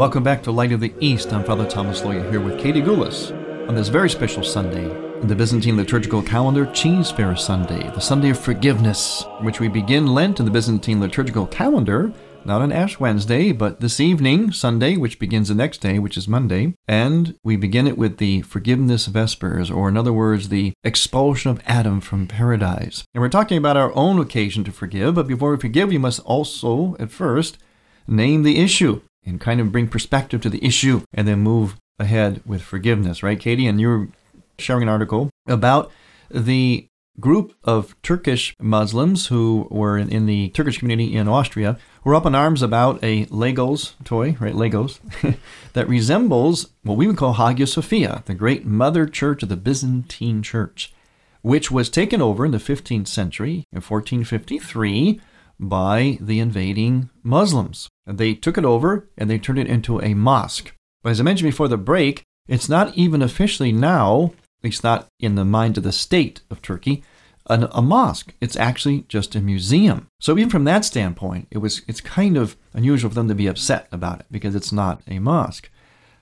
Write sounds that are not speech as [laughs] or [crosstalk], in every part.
Welcome back to Light of the East. I'm Father Thomas Loya here with Katie Goulas on this very special Sunday in the Byzantine liturgical calendar, Cheesefare Sunday, the Sunday of forgiveness, which we begin Lent in the Byzantine liturgical calendar, not on Ash Wednesday, but this evening, Sunday, which begins the next day, which is Monday, and we begin it with the Forgiveness Vespers, or in other words, the expulsion of Adam from paradise. And we're talking about our own occasion to forgive, but before we forgive, we must also, at first, name the issue and kind of bring perspective to the issue and then move ahead with forgiveness, right, Katie? And you're sharing an article about the group of Turkish Muslims who were in, the Turkish community in Austria were up in arms about a Legos toy, right? Legos [laughs] that resembles what we would call Hagia Sophia, the great mother church of the Byzantine church, which was taken over in the 15th century in 1453 by the invading Muslims. They took it over and they turned it into a mosque. But as I mentioned before the break, it's not even officially now, at least not in the mind of the state of Turkey, an, a mosque. It's actually just a museum. So even from that standpoint, it was it's kind of unusual for them to be upset about it because it's not a mosque.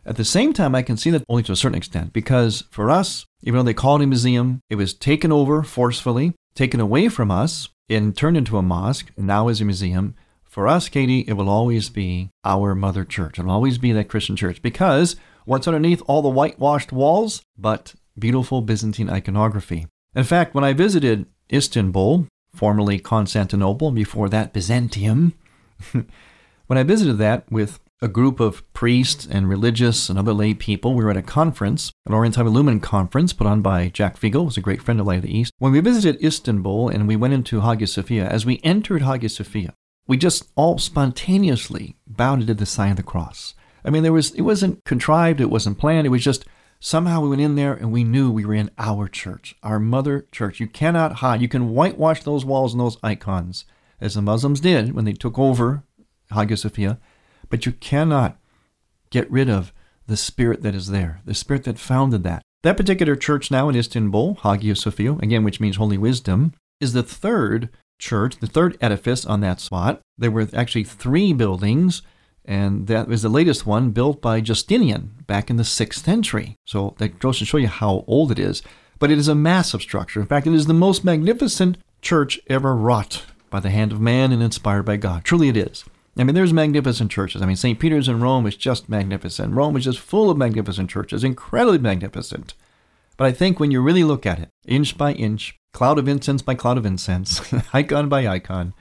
At the same time, I can see that only to a certain extent because for us, even though they called it a museum, it was taken over forcefully, taken away from us, and turned into a mosque, and now is a museum. For us, Katie, it will always be our mother church. It'll always be that Christian church because what's underneath all the whitewashed walls? But beautiful Byzantine iconography. In fact, when I visited Istanbul, formerly Constantinople, before that Byzantium, [laughs] when I visited that with a group of priests and religious and other lay people. We were at a conference, an Oriental Lumen conference put on by Jack Figel, who's a great friend of Light of the East. When we visited Istanbul and we went into Hagia Sophia, as we entered Hagia Sophia, we just all spontaneously bowed into the sign of the cross. I mean, there was it wasn't contrived, it wasn't planned, it was just somehow we went in there and we knew we were in our church, our mother church. You cannot hide. You can whitewash those walls and those icons, as the Muslims did when they took over Hagia Sophia but you cannot get rid of the spirit that is there, the spirit that founded that. That particular church now in Istanbul, Hagia Sophia, again, which means holy wisdom, is the third church, the third edifice on that spot. There were actually three buildings, and that was the latest one built by Justinian back in the 6th century. So that goes to show you how old it is. But it is a massive structure. In fact, it is the most magnificent church ever wrought by the hand of man and inspired by God. Truly it is. I mean, there's magnificent churches. I mean, St. Peter's in Rome is just magnificent. Rome is just full of magnificent churches, incredibly magnificent. But I think when you really look at it, inch by inch, cloud of incense by cloud of incense, [laughs] icon by icon,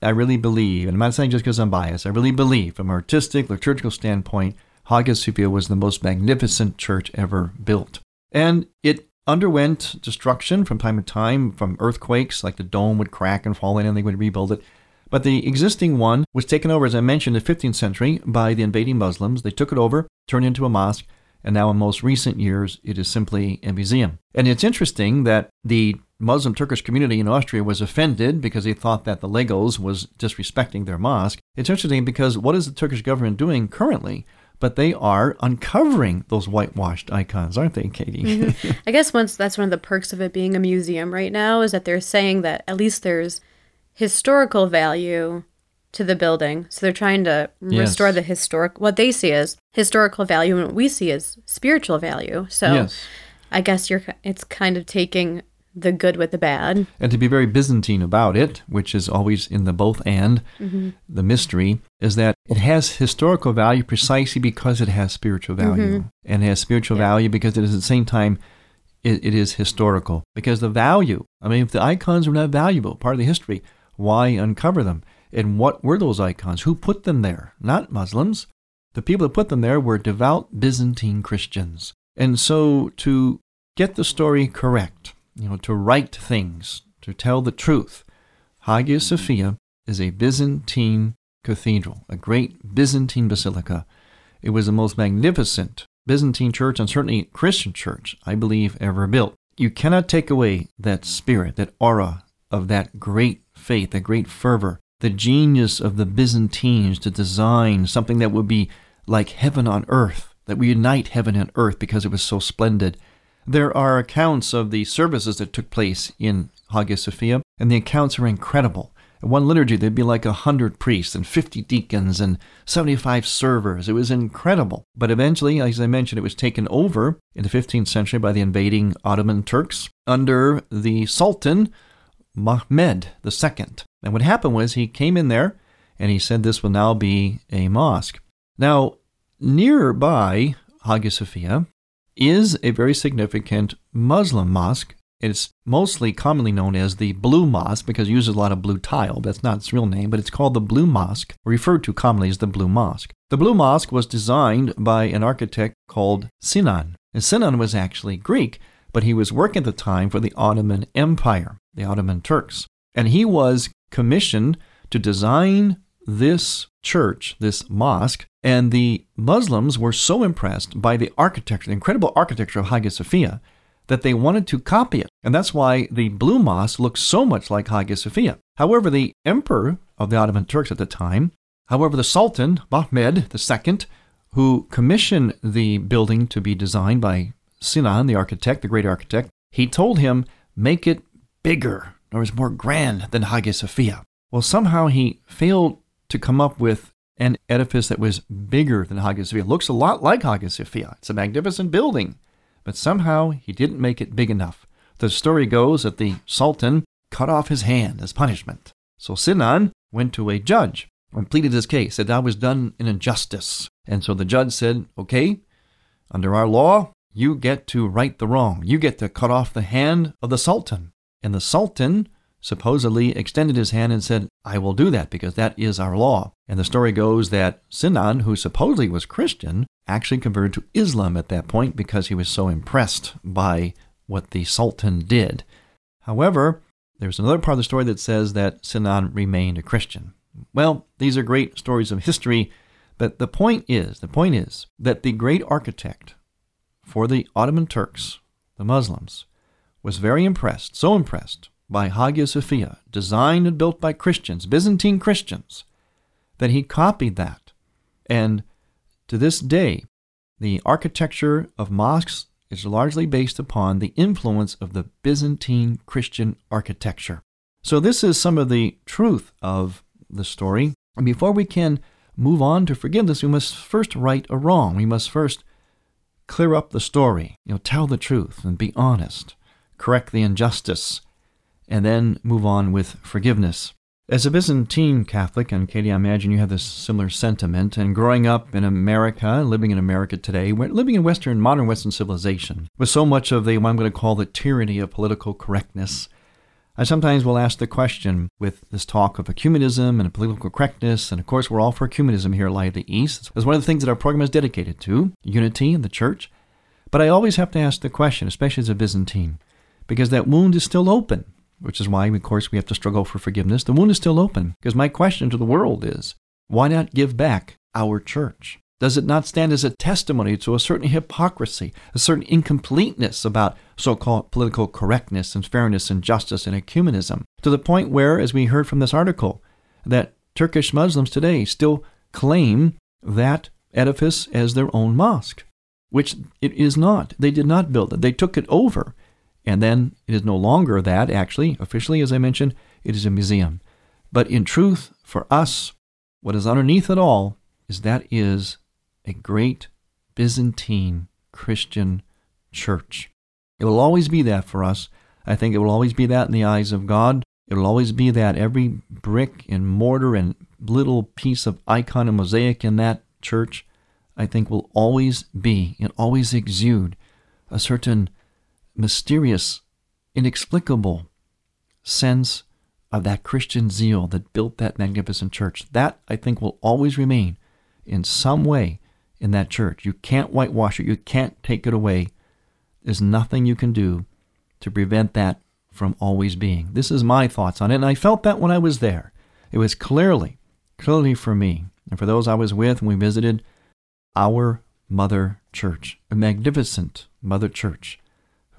I really believe, and I'm not saying just because I'm biased, I really believe from an artistic, liturgical standpoint, Hagia Sophia was the most magnificent church ever built. And it underwent destruction from time to time from earthquakes, like the dome would crack and fall in and they would rebuild it. But the existing one was taken over, as I mentioned, in the 15th century by the invading Muslims. They took it over, turned it into a mosque, and now in most recent years, it is simply a museum. And it's interesting that the Muslim Turkish community in Austria was offended because they thought that the Legos was disrespecting their mosque. It's interesting because what is the Turkish government doing currently? But they are uncovering those whitewashed icons, aren't they, Katie? Mm-hmm. I guess once that's one of the perks of it being a museum right now is that they're saying that at least there's historical value to the building. So they're trying to yes. restore the historic what they see as historical value and what we see as spiritual value. So yes. I guess you're it's kind of taking the good with the bad. And to be very Byzantine about it, which is always in the both and, mm-hmm. the mystery is that it has historical value precisely because it has spiritual value. Mm-hmm. And it has spiritual yeah. value because it is at the same time it, it is historical. Because the value, I mean, if the icons were not valuable, part of the history, why uncover them? And what were those icons? Who put them there? Not Muslims. The people that put them there were devout Byzantine Christians. And so to get the story correct, you know, to write things, to tell the truth, Hagia mm-hmm. Sophia is a Byzantine cathedral, a great Byzantine basilica. It was the most magnificent Byzantine church and certainly Christian church, I believe, ever built. You cannot take away that spirit, that aura of that great faith, that great fervor, the genius of the Byzantines to design something that would be like heaven on earth, that would unite heaven and earth because it was so splendid. There are accounts of the services that took place in Hagia Sophia, and the accounts are incredible. In one liturgy, there'd be like a 100 priests and 50 deacons and 75 servers. It was incredible. But eventually, as I mentioned, it was taken over in the 15th century by the invading Ottoman Turks under the Sultan Mehmed II. And what happened was he came in there and he said this will now be a mosque. Now, nearby Hagia Sophia is a very significant Muslim mosque. It's mostly commonly known as the Blue Mosque because it uses a lot of blue tile. That's not its real name, but it's called the Blue Mosque, referred to commonly as the Blue Mosque. The Blue Mosque was designed by an architect called Sinan. And Sinan was actually Greek, but he was working at the time for the Ottoman Empire, the Ottoman Turks. And he was commissioned to design this church, this mosque, and the Muslims were so impressed by the architecture, the incredible architecture of Hagia Sophia, that they wanted to copy it. And that's why the Blue Mosque looks so much like Hagia Sophia. However, the emperor of the Ottoman Turks at the time, however, the Sultan, Mehmed II, who commissioned the building to be designed by Sinan, the architect, the great architect, he told him, make it bigger, or it's more grand than Hagia Sophia. Well, somehow he failed to come up with an edifice that was bigger than Hagia Sophia. It looks a lot like Hagia Sophia. It's a magnificent building, but somehow he didn't make it big enough. The story goes that the Sultan cut off his hand as punishment. So Sinan went to a judge and pleaded his case, said I was done in injustice. And so the judge said, okay, under our law, you get to right the wrong. You get to cut off the hand of the Sultan. And the Sultan supposedly extended his hand and said, I will do that because that is our law. And the story goes that Sinan, who supposedly was Christian, actually converted to Islam at that point because he was so impressed by what the Sultan did. However, there's another part of the story that says that Sinan remained a Christian. Well, these are great stories of history, but the point is, the point is that the great architect for the Ottoman Turks, the Muslims, was very impressed, so impressed by Hagia Sophia, designed and built by Christians, Byzantine Christians, that he copied that. And to this day, the architecture of mosques is largely based upon the influence of the Byzantine Christian architecture. So, this is some of the truth of the story. And before we can move on to forgiveness, we must first right a wrong. We must first clear up the story, you know, tell the truth and be honest, correct the injustice, and then move on with forgiveness. As a Byzantine Catholic, and Katie, I imagine you have this similar sentiment, and growing up in America, living in America today, living in Western, modern Western civilization, with so much of the, what I'm going to call the tyranny of political correctness, I sometimes will ask the question with this talk of ecumenism and political correctness, and of course, we're all for ecumenism here at Light of the East. It's one of the things that our program is dedicated to unity in the church. But I always have to ask the question, especially as a Byzantine, because that wound is still open which is why, of course, we have to struggle for forgiveness. The wound is still open because my question to the world is why not give back our church? Does it not stand as a testimony to a certain hypocrisy, a certain incompleteness about so called political correctness and fairness and justice and ecumenism? To the point where, as we heard from this article, that Turkish Muslims today still claim that edifice as their own mosque, which it is not. They did not build it, they took it over. And then it is no longer that, actually, officially, as I mentioned, it is a museum. But in truth, for us, what is underneath it all is that is a great Byzantine Christian church. It will always be that for us. I think it will always be that in the eyes of God. It will always be that every brick and mortar and little piece of icon and mosaic in that church, I think, will always be and always exude a certain mysterious, inexplicable sense of that Christian zeal that built that magnificent church. That, I think, will always remain in some way in that church. You can't whitewash it, you can't take it away. There's nothing you can do to prevent that from always being. This is my thoughts on it, and I felt that when I was there. It was clearly, clearly for me, and for those I was with when we visited our mother church, a magnificent mother church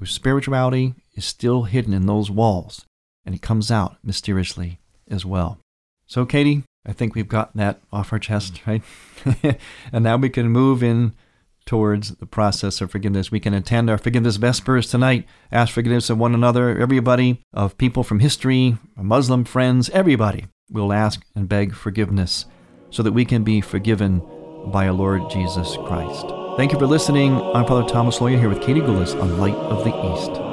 whose spirituality is still hidden in those walls, and it comes out mysteriously as well. So, Katie, I think we've got that off our chest, right? [laughs] and now we can move in towards the process of forgiveness. We can attend our forgiveness vespers tonight, ask forgiveness of one another, everybody, of people from history, Muslim friends, everybody. We'll ask and beg forgiveness so that we can be forgiven by our Lord Jesus Christ. Thank you for listening. I'm Father Thomas Loya here with Katie Goulis on Light of the East.